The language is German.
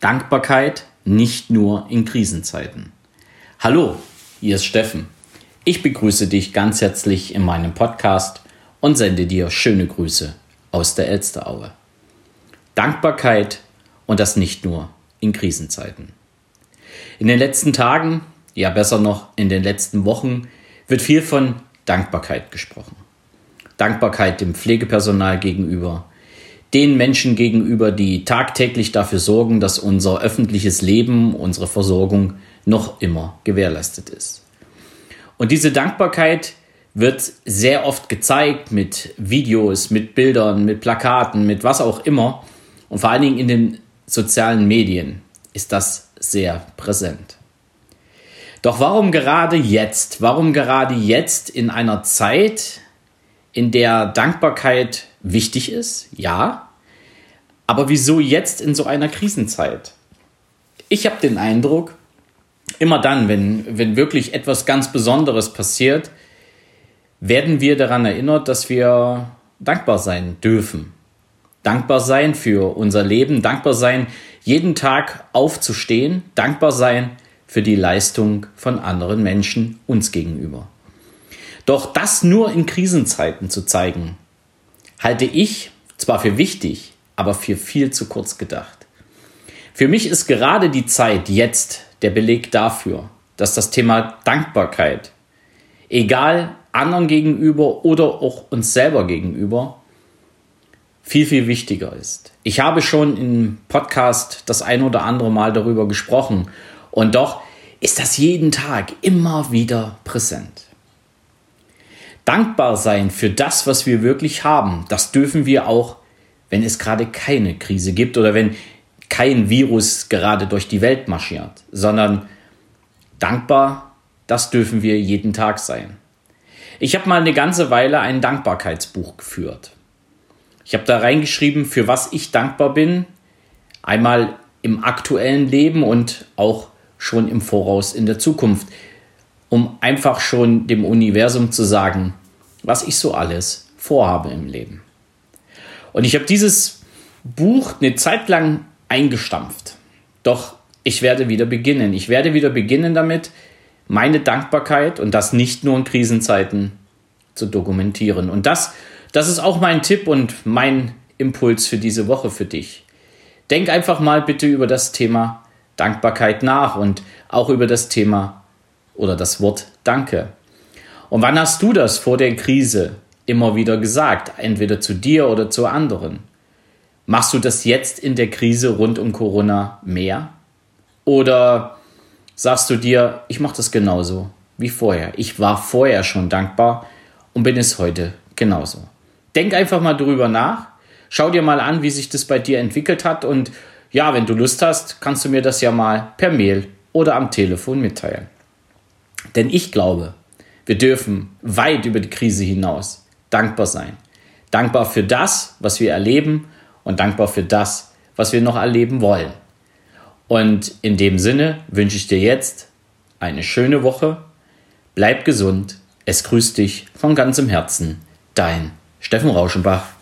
Dankbarkeit nicht nur in Krisenzeiten. Hallo, hier ist Steffen. Ich begrüße dich ganz herzlich in meinem Podcast und sende dir schöne Grüße aus der Elsteraue. Dankbarkeit und das nicht nur in Krisenzeiten. In den letzten Tagen, ja besser noch in den letzten Wochen, wird viel von Dankbarkeit gesprochen. Dankbarkeit dem Pflegepersonal gegenüber, den Menschen gegenüber, die tagtäglich dafür sorgen, dass unser öffentliches Leben, unsere Versorgung noch immer gewährleistet ist. Und diese Dankbarkeit wird sehr oft gezeigt mit Videos, mit Bildern, mit Plakaten, mit was auch immer. Und vor allen Dingen in den sozialen Medien ist das sehr präsent. Doch warum gerade jetzt? Warum gerade jetzt in einer Zeit, in der Dankbarkeit wichtig ist? Ja. Aber wieso jetzt in so einer Krisenzeit? Ich habe den Eindruck, immer dann, wenn, wenn wirklich etwas ganz Besonderes passiert, werden wir daran erinnert, dass wir dankbar sein dürfen. Dankbar sein für unser Leben, dankbar sein, jeden Tag aufzustehen, dankbar sein für die Leistung von anderen Menschen uns gegenüber. Doch das nur in Krisenzeiten zu zeigen, halte ich zwar für wichtig, aber für viel zu kurz gedacht. Für mich ist gerade die Zeit jetzt der Beleg dafür, dass das Thema Dankbarkeit, egal anderen gegenüber oder auch uns selber gegenüber, viel, viel wichtiger ist. Ich habe schon im Podcast das ein oder andere Mal darüber gesprochen und doch ist das jeden Tag immer wieder präsent. Dankbar sein für das, was wir wirklich haben, das dürfen wir auch, wenn es gerade keine Krise gibt oder wenn kein Virus gerade durch die Welt marschiert, sondern dankbar, das dürfen wir jeden Tag sein. Ich habe mal eine ganze Weile ein Dankbarkeitsbuch geführt. Ich habe da reingeschrieben, für was ich dankbar bin, einmal im aktuellen Leben und auch schon im Voraus in der Zukunft, um einfach schon dem Universum zu sagen, was ich so alles vorhabe im Leben. Und ich habe dieses Buch eine Zeit lang eingestampft. Doch ich werde wieder beginnen. Ich werde wieder beginnen damit, meine Dankbarkeit und das nicht nur in Krisenzeiten zu dokumentieren. Und das, das ist auch mein Tipp und mein Impuls für diese Woche für dich. Denk einfach mal bitte über das Thema Dankbarkeit nach und auch über das Thema oder das Wort Danke. Und wann hast du das vor der Krise immer wieder gesagt, entweder zu dir oder zu anderen? Machst du das jetzt in der Krise rund um Corona mehr? Oder sagst du dir, ich mache das genauso wie vorher. Ich war vorher schon dankbar und bin es heute genauso. Denk einfach mal drüber nach. Schau dir mal an, wie sich das bei dir entwickelt hat. Und ja, wenn du Lust hast, kannst du mir das ja mal per Mail oder am Telefon mitteilen. Denn ich glaube, wir dürfen weit über die Krise hinaus dankbar sein. Dankbar für das, was wir erleben und dankbar für das, was wir noch erleben wollen. Und in dem Sinne wünsche ich dir jetzt eine schöne Woche. Bleib gesund. Es grüßt dich von ganzem Herzen. Dein Steffen Rauschenbach.